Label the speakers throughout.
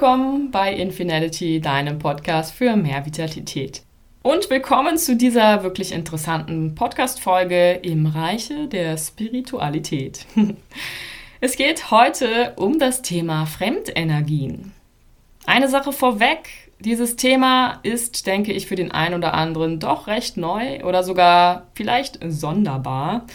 Speaker 1: willkommen bei Infinality, deinem Podcast für mehr Vitalität. Und willkommen zu dieser wirklich interessanten Podcast-Folge im Reiche der Spiritualität. Es geht heute um das Thema Fremdenergien. Eine Sache vorweg, dieses Thema ist, denke ich, für den einen oder anderen doch recht neu oder sogar vielleicht sonderbar.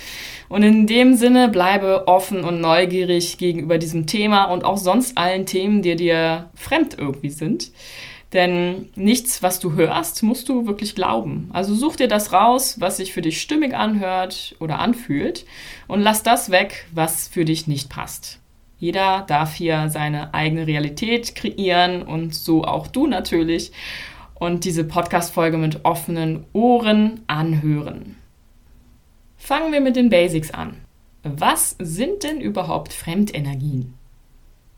Speaker 1: Und in dem Sinne bleibe offen und neugierig gegenüber diesem Thema und auch sonst allen Themen, die dir fremd irgendwie sind. Denn nichts, was du hörst, musst du wirklich glauben. Also such dir das raus, was sich für dich stimmig anhört oder anfühlt und lass das weg, was für dich nicht passt. Jeder darf hier seine eigene Realität kreieren und so auch du natürlich. Und diese Podcast-Folge mit offenen Ohren anhören. Fangen wir mit den Basics an. Was sind denn überhaupt Fremdenergien?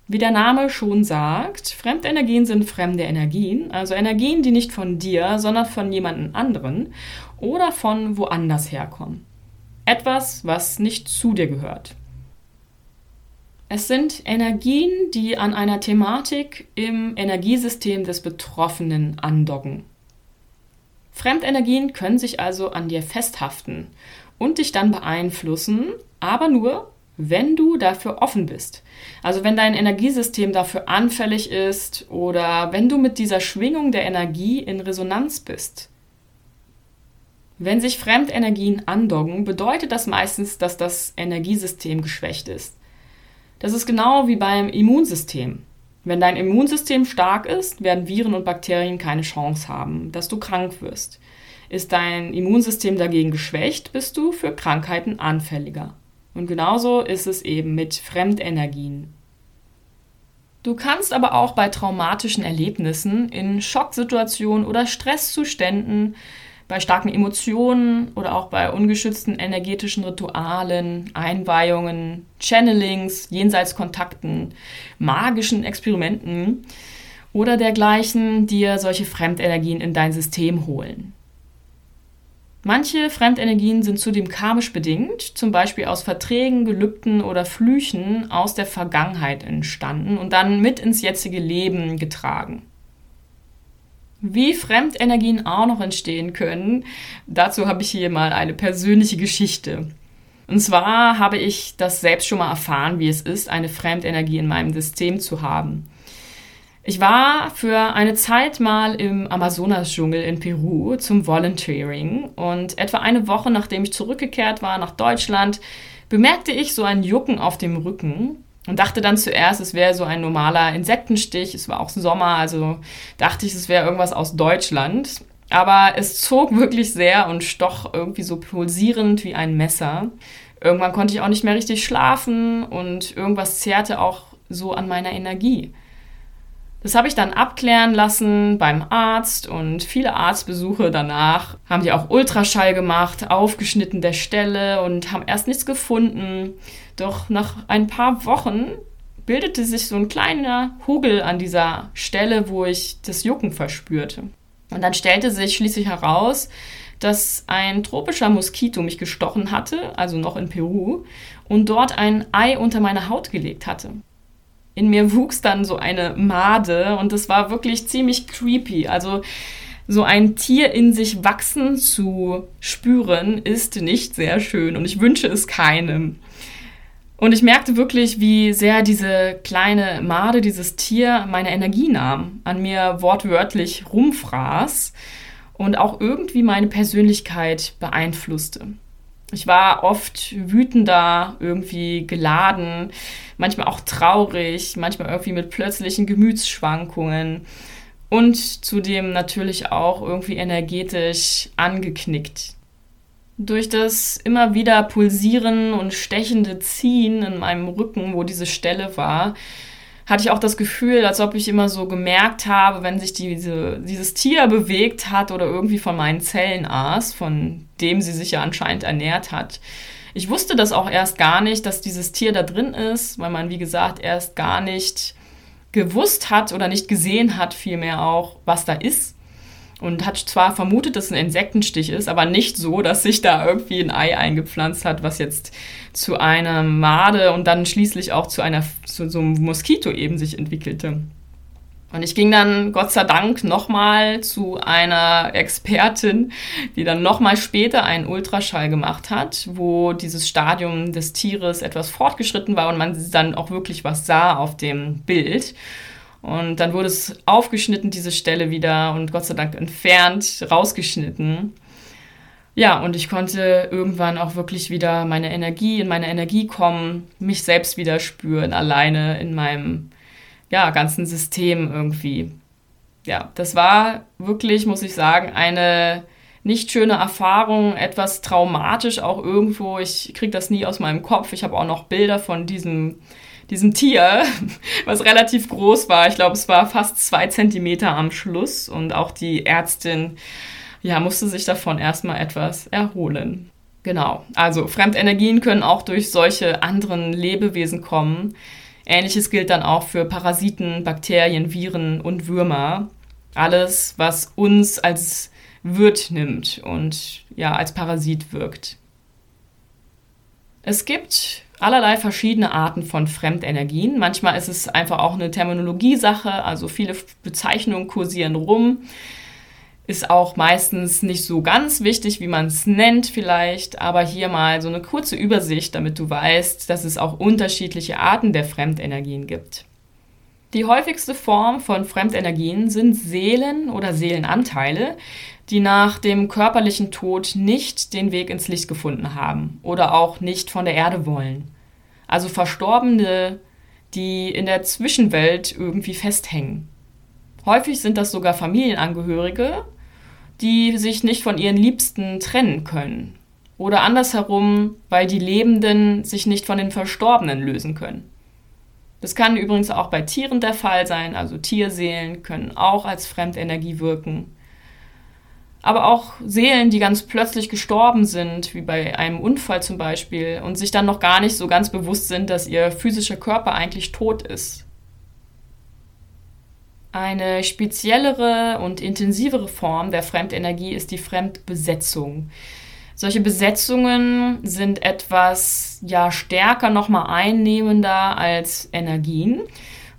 Speaker 1: Wie der Name schon sagt, Fremdenergien sind fremde Energien, also Energien, die nicht von dir, sondern von jemandem anderen oder von woanders herkommen. Etwas, was nicht zu dir gehört. Es sind Energien, die an einer Thematik im Energiesystem des Betroffenen andocken. Fremdenergien können sich also an dir festhaften und dich dann beeinflussen, aber nur, wenn du dafür offen bist. Also wenn dein Energiesystem dafür anfällig ist oder wenn du mit dieser Schwingung der Energie in Resonanz bist. Wenn sich Fremdenergien andocken, bedeutet das meistens, dass das Energiesystem geschwächt ist. Das ist genau wie beim Immunsystem. Wenn dein Immunsystem stark ist, werden Viren und Bakterien keine Chance haben, dass du krank wirst. Ist dein Immunsystem dagegen geschwächt, bist du für Krankheiten anfälliger. Und genauso ist es eben mit Fremdenergien. Du kannst aber auch bei traumatischen Erlebnissen, in Schocksituationen oder Stresszuständen bei starken Emotionen oder auch bei ungeschützten energetischen Ritualen, Einweihungen, Channelings, Jenseitskontakten, magischen Experimenten oder dergleichen dir solche Fremdenergien in dein System holen. Manche Fremdenergien sind zudem karmisch bedingt, zum Beispiel aus Verträgen, Gelübden oder Flüchen aus der Vergangenheit entstanden und dann mit ins jetzige Leben getragen. Wie Fremdenergien auch noch entstehen können, dazu habe ich hier mal eine persönliche Geschichte. Und zwar habe ich das selbst schon mal erfahren, wie es ist, eine Fremdenergie in meinem System zu haben. Ich war für eine Zeit mal im Amazonas-Dschungel in Peru zum Volunteering und etwa eine Woche nachdem ich zurückgekehrt war nach Deutschland, bemerkte ich so ein Jucken auf dem Rücken und dachte dann zuerst, es wäre so ein normaler Insektenstich. Es war auch Sommer, also dachte ich, es wäre irgendwas aus Deutschland. Aber es zog wirklich sehr und stoch irgendwie so pulsierend wie ein Messer. Irgendwann konnte ich auch nicht mehr richtig schlafen und irgendwas zehrte auch so an meiner Energie. Das habe ich dann abklären lassen beim Arzt und viele Arztbesuche danach haben die auch Ultraschall gemacht, aufgeschnitten der Stelle und haben erst nichts gefunden. Doch nach ein paar Wochen bildete sich so ein kleiner Hugel an dieser Stelle, wo ich das Jucken verspürte. Und dann stellte sich schließlich heraus, dass ein tropischer Moskito mich gestochen hatte, also noch in Peru, und dort ein Ei unter meine Haut gelegt hatte in mir wuchs dann so eine Made und es war wirklich ziemlich creepy. Also so ein Tier in sich wachsen zu spüren, ist nicht sehr schön und ich wünsche es keinem. Und ich merkte wirklich, wie sehr diese kleine Made, dieses Tier, meine Energie nahm, an mir wortwörtlich rumfraß und auch irgendwie meine Persönlichkeit beeinflusste. Ich war oft wütender, irgendwie geladen, manchmal auch traurig, manchmal irgendwie mit plötzlichen Gemütsschwankungen und zudem natürlich auch irgendwie energetisch angeknickt. Durch das immer wieder pulsieren und stechende Ziehen in meinem Rücken, wo diese Stelle war, hatte ich auch das Gefühl, als ob ich immer so gemerkt habe, wenn sich diese, dieses Tier bewegt hat oder irgendwie von meinen Zellen aß, von dem sie sich ja anscheinend ernährt hat. Ich wusste das auch erst gar nicht, dass dieses Tier da drin ist, weil man, wie gesagt, erst gar nicht gewusst hat oder nicht gesehen hat, vielmehr auch, was da ist und hat zwar vermutet, dass es ein Insektenstich ist, aber nicht so, dass sich da irgendwie ein Ei eingepflanzt hat, was jetzt zu einer Made und dann schließlich auch zu einer zu so einem Moskito eben sich entwickelte. Und ich ging dann Gott sei Dank nochmal zu einer Expertin, die dann nochmal später einen Ultraschall gemacht hat, wo dieses Stadium des Tieres etwas fortgeschritten war und man dann auch wirklich was sah auf dem Bild. Und dann wurde es aufgeschnitten, diese Stelle wieder und Gott sei Dank entfernt, rausgeschnitten. Ja, und ich konnte irgendwann auch wirklich wieder meine Energie, in meine Energie kommen, mich selbst wieder spüren, alleine in meinem ja, ganzen System irgendwie. Ja, das war wirklich, muss ich sagen, eine nicht schöne Erfahrung, etwas traumatisch auch irgendwo. Ich kriege das nie aus meinem Kopf. Ich habe auch noch Bilder von diesem, diesem Tier, was relativ groß war. Ich glaube, es war fast zwei Zentimeter am Schluss und auch die Ärztin ja, musste sich davon erstmal etwas erholen. Genau. Also Fremdenergien können auch durch solche anderen Lebewesen kommen. Ähnliches gilt dann auch für Parasiten, Bakterien, Viren und Würmer. Alles, was uns als Wirt nimmt und ja, als Parasit wirkt. Es gibt allerlei verschiedene Arten von Fremdenergien. Manchmal ist es einfach auch eine Terminologiesache, also viele Bezeichnungen kursieren rum ist auch meistens nicht so ganz wichtig, wie man es nennt vielleicht, aber hier mal so eine kurze Übersicht, damit du weißt, dass es auch unterschiedliche Arten der Fremdenergien gibt. Die häufigste Form von Fremdenergien sind Seelen oder Seelenanteile, die nach dem körperlichen Tod nicht den Weg ins Licht gefunden haben oder auch nicht von der Erde wollen. Also Verstorbene, die in der Zwischenwelt irgendwie festhängen. Häufig sind das sogar Familienangehörige die sich nicht von ihren Liebsten trennen können. Oder andersherum, weil die Lebenden sich nicht von den Verstorbenen lösen können. Das kann übrigens auch bei Tieren der Fall sein, also Tierseelen können auch als Fremdenergie wirken. Aber auch Seelen, die ganz plötzlich gestorben sind, wie bei einem Unfall zum Beispiel, und sich dann noch gar nicht so ganz bewusst sind, dass ihr physischer Körper eigentlich tot ist. Eine speziellere und intensivere Form der Fremdenergie ist die Fremdbesetzung. Solche Besetzungen sind etwas ja stärker nochmal einnehmender als Energien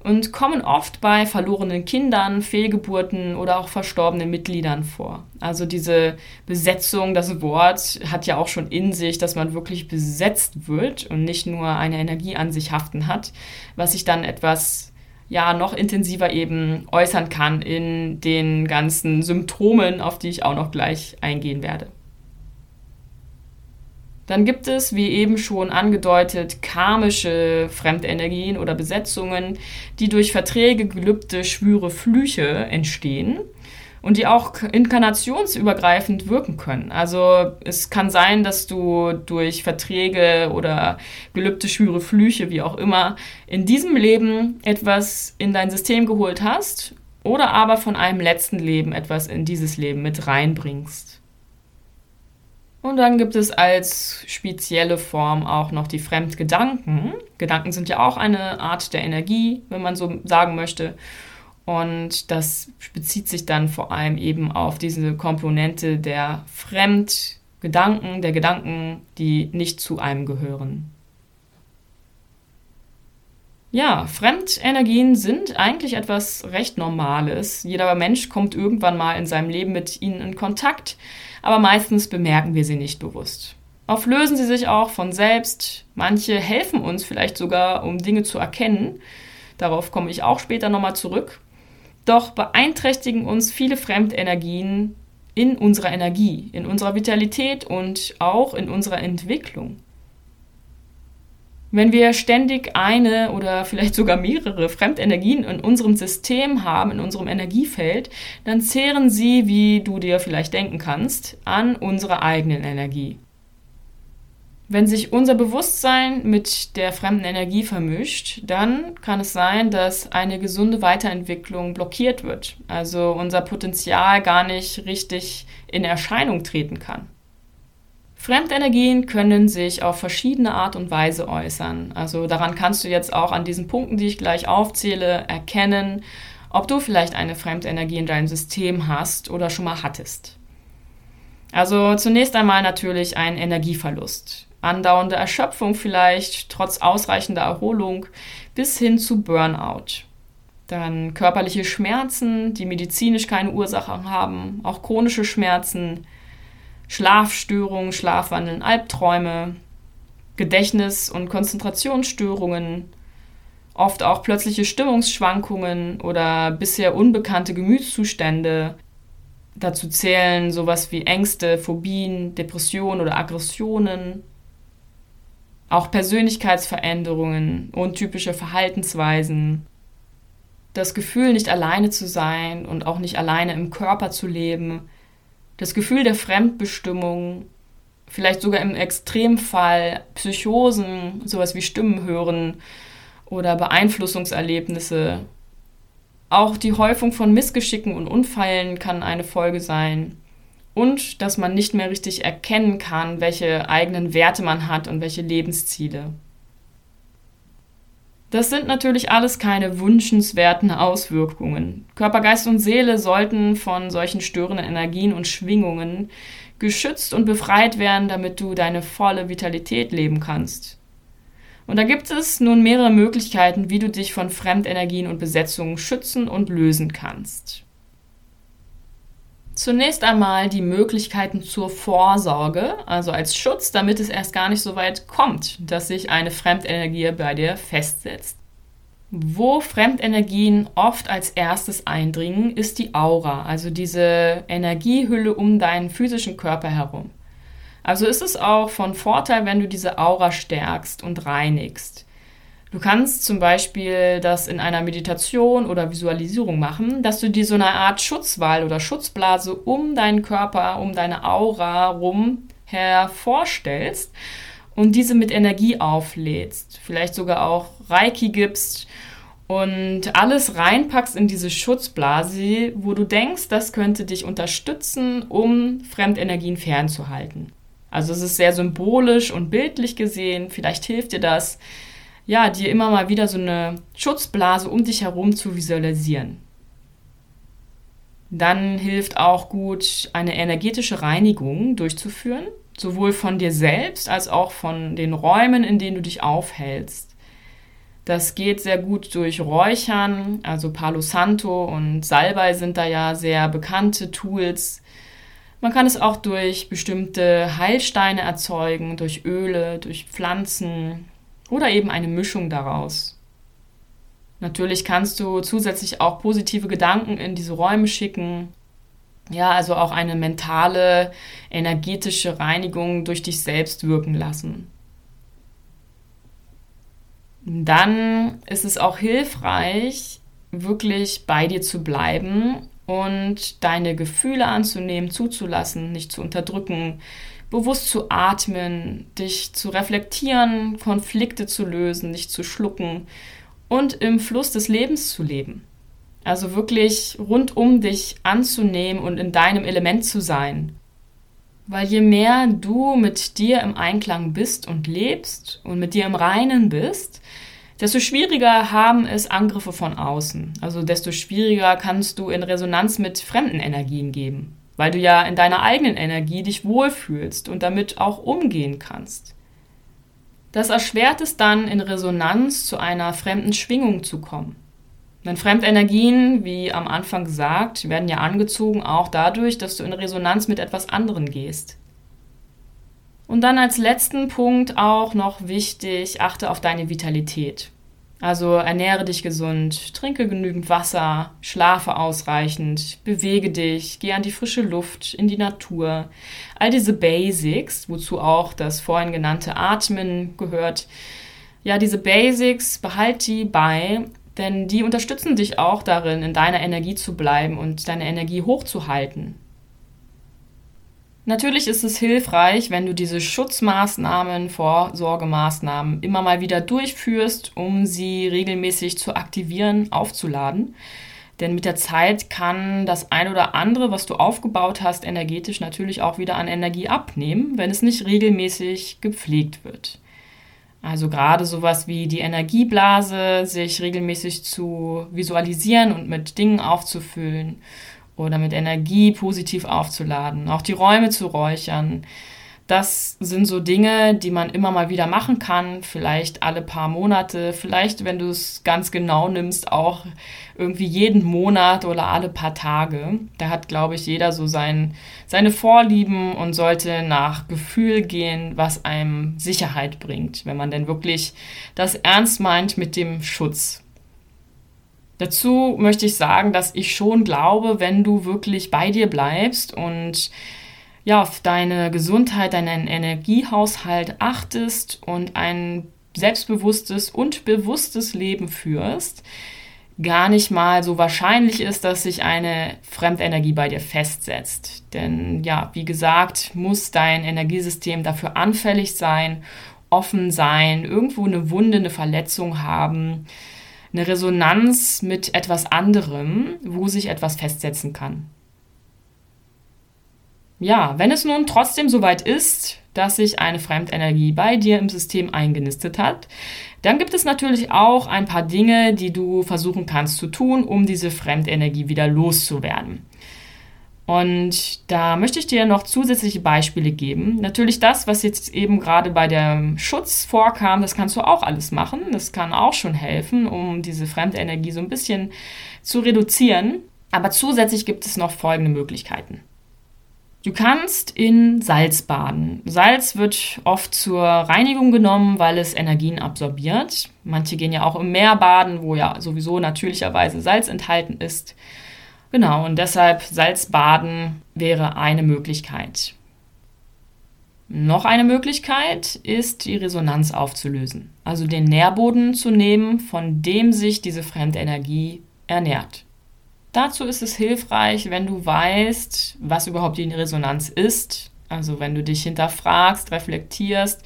Speaker 1: und kommen oft bei verlorenen Kindern, Fehlgeburten oder auch verstorbenen Mitgliedern vor. Also diese Besetzung, das Wort hat ja auch schon in sich, dass man wirklich besetzt wird und nicht nur eine Energie an sich haften hat, was sich dann etwas ja noch intensiver eben äußern kann in den ganzen Symptomen, auf die ich auch noch gleich eingehen werde. Dann gibt es, wie eben schon angedeutet, karmische Fremdenergien oder Besetzungen, die durch Verträge, Gelübde, Schwüre, Flüche entstehen und die auch inkarnationsübergreifend wirken können. Also es kann sein, dass du durch Verträge oder gelübde Schwüre, Flüche, wie auch immer, in diesem Leben etwas in dein System geholt hast oder aber von einem letzten Leben etwas in dieses Leben mit reinbringst. Und dann gibt es als spezielle Form auch noch die Fremdgedanken. Gedanken sind ja auch eine Art der Energie, wenn man so sagen möchte. Und das bezieht sich dann vor allem eben auf diese Komponente der Fremdgedanken, der Gedanken, die nicht zu einem gehören. Ja, Fremdenergien sind eigentlich etwas recht Normales. Jeder Mensch kommt irgendwann mal in seinem Leben mit ihnen in Kontakt, aber meistens bemerken wir sie nicht bewusst. Oft lösen sie sich auch von selbst. Manche helfen uns vielleicht sogar, um Dinge zu erkennen. Darauf komme ich auch später nochmal zurück. Doch beeinträchtigen uns viele Fremdenergien in unserer Energie, in unserer Vitalität und auch in unserer Entwicklung. Wenn wir ständig eine oder vielleicht sogar mehrere Fremdenergien in unserem System haben, in unserem Energiefeld, dann zehren sie, wie du dir vielleicht denken kannst, an unserer eigenen Energie. Wenn sich unser Bewusstsein mit der fremden Energie vermischt, dann kann es sein, dass eine gesunde Weiterentwicklung blockiert wird, also unser Potenzial gar nicht richtig in Erscheinung treten kann. Fremdenergien können sich auf verschiedene Art und Weise äußern. Also daran kannst du jetzt auch an diesen Punkten, die ich gleich aufzähle, erkennen, ob du vielleicht eine Fremdenergie in deinem System hast oder schon mal hattest. Also zunächst einmal natürlich ein Energieverlust andauernde Erschöpfung vielleicht, trotz ausreichender Erholung, bis hin zu Burnout. Dann körperliche Schmerzen, die medizinisch keine Ursachen haben, auch chronische Schmerzen, Schlafstörungen, Schlafwandeln, Albträume, Gedächtnis- und Konzentrationsstörungen, oft auch plötzliche Stimmungsschwankungen oder bisher unbekannte Gemütszustände. Dazu zählen sowas wie Ängste, Phobien, Depressionen oder Aggressionen. Auch Persönlichkeitsveränderungen, untypische Verhaltensweisen. Das Gefühl, nicht alleine zu sein und auch nicht alleine im Körper zu leben. Das Gefühl der Fremdbestimmung, vielleicht sogar im Extremfall Psychosen, sowas wie Stimmen hören oder Beeinflussungserlebnisse. Auch die Häufung von Missgeschicken und Unfällen kann eine Folge sein. Und dass man nicht mehr richtig erkennen kann, welche eigenen Werte man hat und welche Lebensziele. Das sind natürlich alles keine wünschenswerten Auswirkungen. Körper, Geist und Seele sollten von solchen störenden Energien und Schwingungen geschützt und befreit werden, damit du deine volle Vitalität leben kannst. Und da gibt es nun mehrere Möglichkeiten, wie du dich von Fremdenergien und Besetzungen schützen und lösen kannst. Zunächst einmal die Möglichkeiten zur Vorsorge, also als Schutz, damit es erst gar nicht so weit kommt, dass sich eine Fremdenergie bei dir festsetzt. Wo Fremdenergien oft als erstes eindringen, ist die Aura, also diese Energiehülle um deinen physischen Körper herum. Also ist es auch von Vorteil, wenn du diese Aura stärkst und reinigst. Du kannst zum Beispiel das in einer Meditation oder Visualisierung machen, dass du dir so eine Art Schutzwall oder Schutzblase um deinen Körper, um deine Aura rum hervorstellst und diese mit Energie auflädst. Vielleicht sogar auch Reiki gibst und alles reinpackst in diese Schutzblase, wo du denkst, das könnte dich unterstützen, um Fremdenergien fernzuhalten. Also es ist sehr symbolisch und bildlich gesehen. Vielleicht hilft dir das, ja, dir immer mal wieder so eine Schutzblase um dich herum zu visualisieren. Dann hilft auch gut, eine energetische Reinigung durchzuführen, sowohl von dir selbst als auch von den Räumen, in denen du dich aufhältst. Das geht sehr gut durch Räuchern, also Palo Santo und Salbei sind da ja sehr bekannte Tools, man kann es auch durch bestimmte Heilsteine erzeugen, durch Öle, durch Pflanzen oder eben eine Mischung daraus. Natürlich kannst du zusätzlich auch positive Gedanken in diese Räume schicken. Ja, also auch eine mentale, energetische Reinigung durch dich selbst wirken lassen. Dann ist es auch hilfreich, wirklich bei dir zu bleiben und deine Gefühle anzunehmen, zuzulassen, nicht zu unterdrücken, bewusst zu atmen, dich zu reflektieren, Konflikte zu lösen, nicht zu schlucken und im Fluss des Lebens zu leben. Also wirklich rund um dich anzunehmen und in deinem Element zu sein. Weil je mehr du mit dir im Einklang bist und lebst und mit dir im Reinen bist, desto schwieriger haben es Angriffe von außen. Also desto schwieriger kannst du in Resonanz mit fremden Energien geben, weil du ja in deiner eigenen Energie dich wohlfühlst und damit auch umgehen kannst. Das erschwert es dann, in Resonanz zu einer fremden Schwingung zu kommen. Denn Fremdenergien, wie am Anfang gesagt, werden ja angezogen auch dadurch, dass du in Resonanz mit etwas anderem gehst. Und dann als letzten Punkt auch noch wichtig, achte auf deine Vitalität. Also ernähre dich gesund, trinke genügend Wasser, schlafe ausreichend, bewege dich, geh an die frische Luft, in die Natur. All diese Basics, wozu auch das vorhin genannte Atmen gehört. Ja, diese Basics, behalt die bei, denn die unterstützen dich auch darin, in deiner Energie zu bleiben und deine Energie hochzuhalten. Natürlich ist es hilfreich, wenn du diese Schutzmaßnahmen, Vorsorgemaßnahmen immer mal wieder durchführst, um sie regelmäßig zu aktivieren, aufzuladen. Denn mit der Zeit kann das ein oder andere, was du aufgebaut hast, energetisch natürlich auch wieder an Energie abnehmen, wenn es nicht regelmäßig gepflegt wird. Also gerade sowas wie die Energieblase, sich regelmäßig zu visualisieren und mit Dingen aufzufüllen oder mit Energie positiv aufzuladen, auch die Räume zu räuchern, Das sind so Dinge, die man immer mal wieder machen kann, vielleicht alle paar Monate, vielleicht, wenn du es ganz genau nimmst, auch irgendwie jeden Monat oder alle paar Tage. Da hat, glaube ich, jeder so sein, seine Vorlieben und sollte nach Gefühl gehen, was einem Sicherheit bringt, wenn man denn wirklich das ernst meint mit dem Schutz. Dazu möchte ich sagen, dass ich schon glaube, wenn du wirklich bei dir bleibst und ja, auf deine Gesundheit, deinen Energiehaushalt achtest und ein selbstbewusstes und bewusstes Leben führst, gar nicht mal so wahrscheinlich ist, dass sich eine Fremdenergie bei dir festsetzt. Denn ja, wie gesagt, muss dein Energiesystem dafür anfällig sein, offen sein, irgendwo eine Wunde, eine Verletzung haben, eine Resonanz mit etwas anderem, wo sich etwas festsetzen kann. Ja, wenn es nun trotzdem soweit ist, dass sich eine Fremdenergie bei dir im System eingenistet hat, dann gibt es natürlich auch ein paar Dinge, die du versuchen kannst zu tun, um diese Fremdenergie wieder loszuwerden. Und da möchte ich dir noch zusätzliche Beispiele geben. Natürlich das, was jetzt eben gerade bei dem Schutz vorkam, das kannst du auch alles machen. Das kann auch schon helfen, um diese Fremdenergie so ein bisschen zu reduzieren. Aber zusätzlich gibt es noch folgende Möglichkeiten. Du kannst in Salz baden. Salz wird oft zur Reinigung genommen, weil es Energien absorbiert. Manche gehen ja auch im Meer baden, wo ja sowieso natürlicherweise Salz enthalten ist. Genau, und deshalb Salzbaden wäre eine Möglichkeit. Noch eine Möglichkeit ist, die Resonanz aufzulösen, also den Nährboden zu nehmen, von dem sich diese fremde Energie ernährt. Dazu ist es hilfreich, wenn du weißt, was überhaupt die Resonanz ist. Also wenn du dich hinterfragst, reflektierst,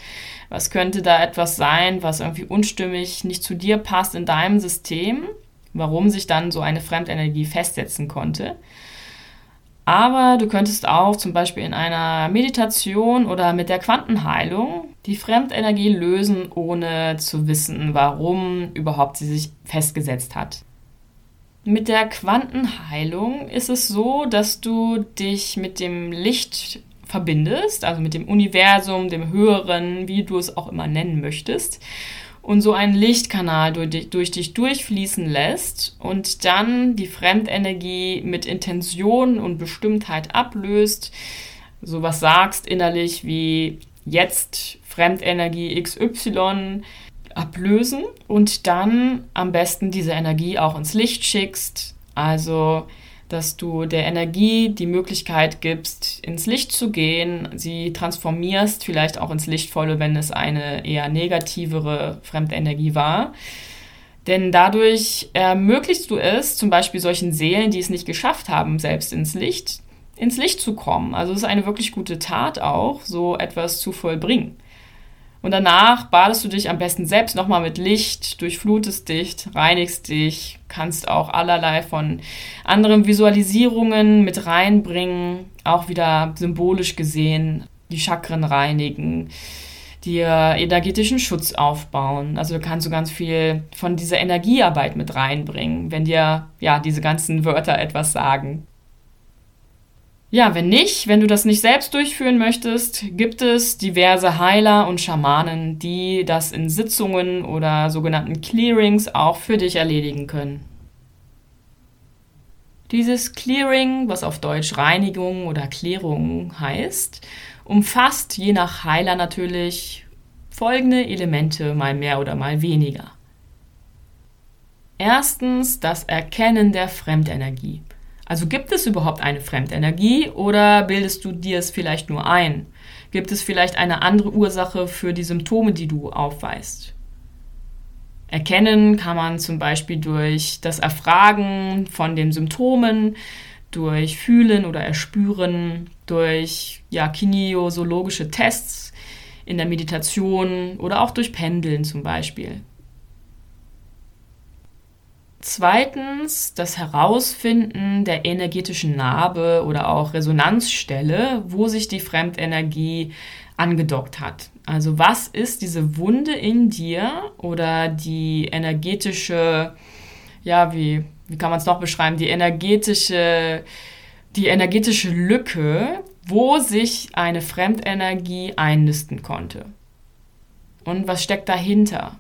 Speaker 1: was könnte da etwas sein, was irgendwie unstimmig nicht zu dir passt in deinem System, warum sich dann so eine Fremdenergie festsetzen konnte. Aber du könntest auch zum Beispiel in einer Meditation oder mit der Quantenheilung die Fremdenergie lösen, ohne zu wissen, warum überhaupt sie sich festgesetzt hat. Mit der Quantenheilung ist es so, dass du dich mit dem Licht verbindest, also mit dem Universum, dem Höheren, wie du es auch immer nennen möchtest, und so einen Lichtkanal durch, durch dich durchfließen lässt und dann die Fremdenergie mit Intention und Bestimmtheit ablöst, so was sagst innerlich wie jetzt Fremdenergie XY ablösen und dann am besten diese Energie auch ins Licht schickst. Also, dass du der Energie die Möglichkeit gibst, ins Licht zu gehen, sie transformierst, vielleicht auch ins Lichtvolle, wenn es eine eher negativere Fremdenergie war. Denn dadurch ermöglichst du es, zum Beispiel solchen Seelen, die es nicht geschafft haben, selbst ins Licht, ins Licht zu kommen. Also es ist eine wirklich gute Tat auch, so etwas zu vollbringen. Und danach badest du dich am besten selbst nochmal mit Licht, durchflutest dich, reinigst dich, kannst auch allerlei von anderen Visualisierungen mit reinbringen, auch wieder symbolisch gesehen, die Chakren reinigen, dir energetischen Schutz aufbauen. Also du kannst so ganz viel von dieser Energiearbeit mit reinbringen, wenn dir ja diese ganzen Wörter etwas sagen. Ja, wenn nicht, wenn du das nicht selbst durchführen möchtest, gibt es diverse Heiler und Schamanen, die das in Sitzungen oder sogenannten Clearings auch für dich erledigen können. Dieses Clearing, was auf Deutsch Reinigung oder Klärung heißt, umfasst je nach Heiler natürlich folgende Elemente, mal mehr oder mal weniger. Erstens das Erkennen der Fremdenergie. Also gibt es überhaupt eine Fremdenergie oder bildest du dir es vielleicht nur ein? Gibt es vielleicht eine andere Ursache für die Symptome, die du aufweist? Erkennen kann man zum Beispiel durch das Erfragen von den Symptomen, durch Fühlen oder Erspüren, durch ja, kinesiologische Tests in der Meditation oder auch durch Pendeln zum Beispiel. Zweitens das Herausfinden der energetischen Narbe oder auch Resonanzstelle, wo sich die Fremdenergie angedockt hat. Also was ist diese Wunde in dir oder die energetische, ja, wie, wie kann man es noch beschreiben, die energetische, die energetische Lücke, wo sich eine Fremdenergie einnisten konnte. Und was steckt dahinter?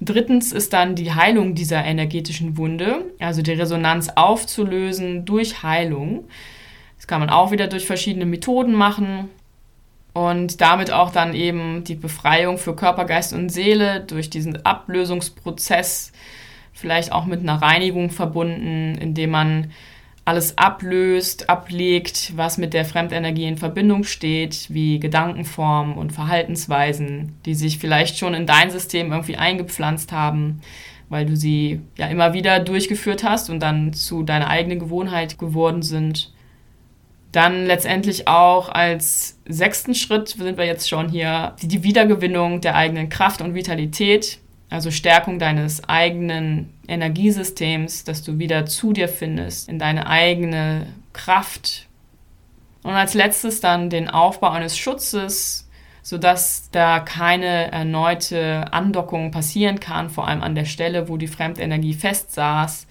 Speaker 1: Drittens ist dann die Heilung dieser energetischen Wunde, also die Resonanz aufzulösen durch Heilung. Das kann man auch wieder durch verschiedene Methoden machen und damit auch dann eben die Befreiung für Körper, Geist und Seele durch diesen Ablösungsprozess, vielleicht auch mit einer Reinigung verbunden, indem man alles ablöst, ablegt, was mit der Fremdenergie in Verbindung steht, wie Gedankenformen und Verhaltensweisen, die sich vielleicht schon in dein System irgendwie eingepflanzt haben, weil du sie ja immer wieder durchgeführt hast und dann zu deiner eigenen Gewohnheit geworden sind. Dann letztendlich auch als sechsten Schritt sind wir jetzt schon hier die Wiedergewinnung der eigenen Kraft und Vitalität, also Stärkung deines eigenen Energiesystems, dass du wieder zu dir findest, in deine eigene Kraft. Und als letztes dann den Aufbau eines Schutzes, sodass da keine erneute Andockung passieren kann, vor allem an der Stelle, wo die Fremdenergie fest saß.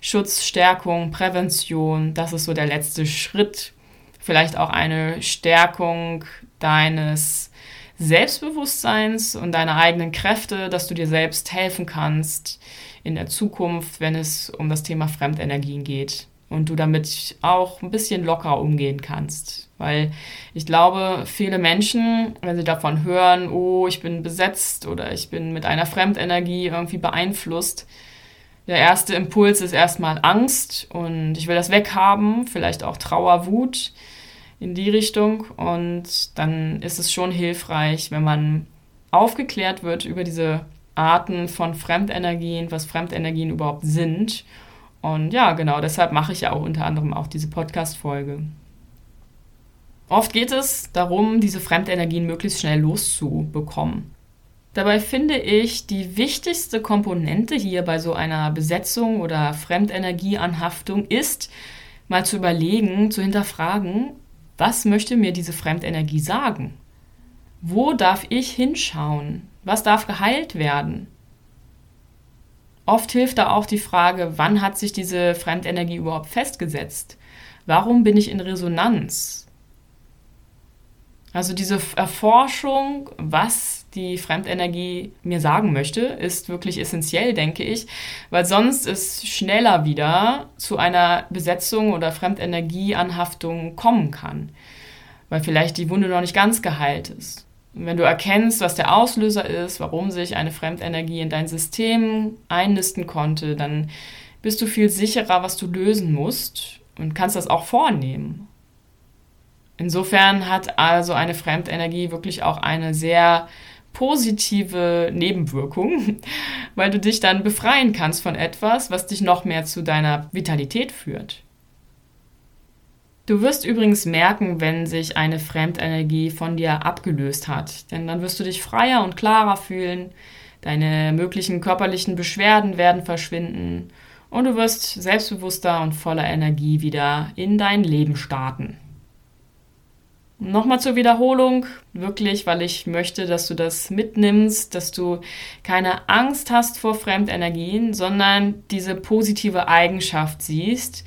Speaker 1: Schutz, Stärkung, Prävention, das ist so der letzte Schritt. Vielleicht auch eine Stärkung deines Selbstbewusstseins und deiner eigenen Kräfte, dass du dir selbst helfen kannst in der Zukunft, wenn es um das Thema Fremdenergien geht und du damit auch ein bisschen lockerer umgehen kannst. Weil ich glaube, viele Menschen, wenn sie davon hören, oh, ich bin besetzt oder ich bin mit einer Fremdenergie irgendwie beeinflusst, der erste Impuls ist erstmal Angst und ich will das weghaben, vielleicht auch Trauer, Wut in die Richtung. Und dann ist es schon hilfreich, wenn man aufgeklärt wird über diese Arten von Fremdenergien, was Fremdenergien überhaupt sind. Und ja, genau, deshalb mache ich ja auch unter anderem auch diese Podcast-Folge. Oft geht es darum, diese Fremdenergien möglichst schnell loszubekommen. Dabei finde ich, die wichtigste Komponente hier bei so einer Besetzung oder Fremdenergieanhaftung ist, mal zu überlegen, zu hinterfragen, was möchte mir diese Fremdenergie sagen? Wo darf ich hinschauen? Was darf geheilt werden? Oft hilft da auch die Frage, wann hat sich diese Fremdenergie überhaupt festgesetzt? Warum bin ich in Resonanz? Also diese Erforschung, was die Fremdenergie mir sagen möchte, ist wirklich essentiell, denke ich, weil sonst es schneller wieder zu einer Besetzung oder Fremdenergieanhaftung kommen kann, weil vielleicht die Wunde noch nicht ganz geheilt ist. Wenn du erkennst, was der Auslöser ist, warum sich eine Fremdenergie in dein System einnisten konnte, dann bist du viel sicherer, was du lösen musst und kannst das auch vornehmen. Insofern hat also eine Fremdenergie wirklich auch eine sehr positive Nebenwirkung, weil du dich dann befreien kannst von etwas, was dich noch mehr zu deiner Vitalität führt. Du wirst übrigens merken, wenn sich eine Fremdenergie von dir abgelöst hat, denn dann wirst du dich freier und klarer fühlen, deine möglichen körperlichen Beschwerden werden verschwinden und du wirst selbstbewusster und voller Energie wieder in dein Leben starten. Nochmal zur Wiederholung, wirklich, weil ich möchte, dass du das mitnimmst, dass du keine Angst hast vor Fremdenergien, sondern diese positive Eigenschaft siehst,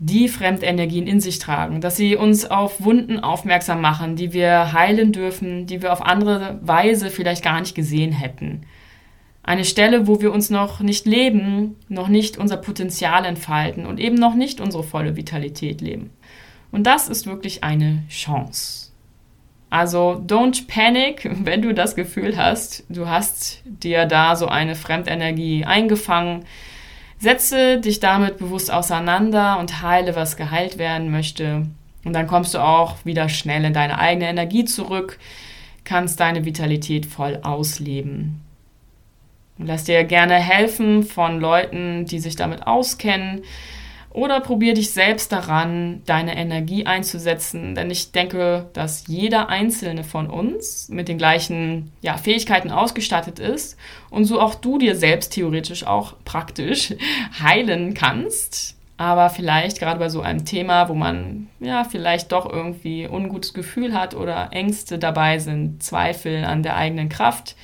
Speaker 1: die Fremdenergien in sich tragen, dass sie uns auf Wunden aufmerksam machen, die wir heilen dürfen, die wir auf andere Weise vielleicht gar nicht gesehen hätten. Eine Stelle, wo wir uns noch nicht leben, noch nicht unser Potenzial entfalten und eben noch nicht unsere volle Vitalität leben. Und das ist wirklich eine Chance. Also don't panic, wenn du das Gefühl hast, du hast dir da so eine Fremdenergie eingefangen. Setze dich damit bewusst auseinander und heile, was geheilt werden möchte. Und dann kommst du auch wieder schnell in deine eigene Energie zurück, kannst deine Vitalität voll ausleben. lass dir gerne helfen von Leuten, die sich damit auskennen, oder probier dich selbst daran, deine Energie einzusetzen, denn ich denke, dass jeder einzelne von uns mit den gleichen ja, Fähigkeiten ausgestattet ist und so auch du dir selbst theoretisch auch praktisch heilen kannst. Aber vielleicht gerade bei so einem Thema, wo man ja vielleicht doch irgendwie ungutes Gefühl hat oder Ängste dabei sind, Zweifel an der eigenen Kraft,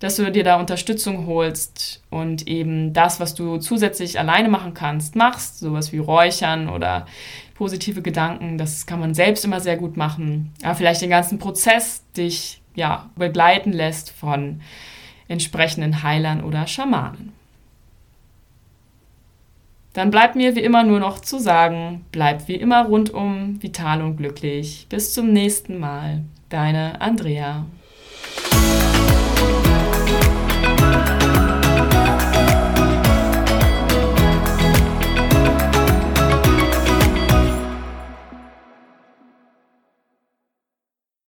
Speaker 1: dass du dir da Unterstützung holst und eben das, was du zusätzlich alleine machen kannst, machst, sowas wie Räuchern oder positive Gedanken, das kann man selbst immer sehr gut machen. Aber vielleicht den ganzen Prozess dich ja begleiten lässt von entsprechenden Heilern oder Schamanen. Dann bleibt mir wie immer nur noch zu sagen, bleib wie immer rundum vital und glücklich. Bis zum nächsten Mal. Deine Andrea. Bye.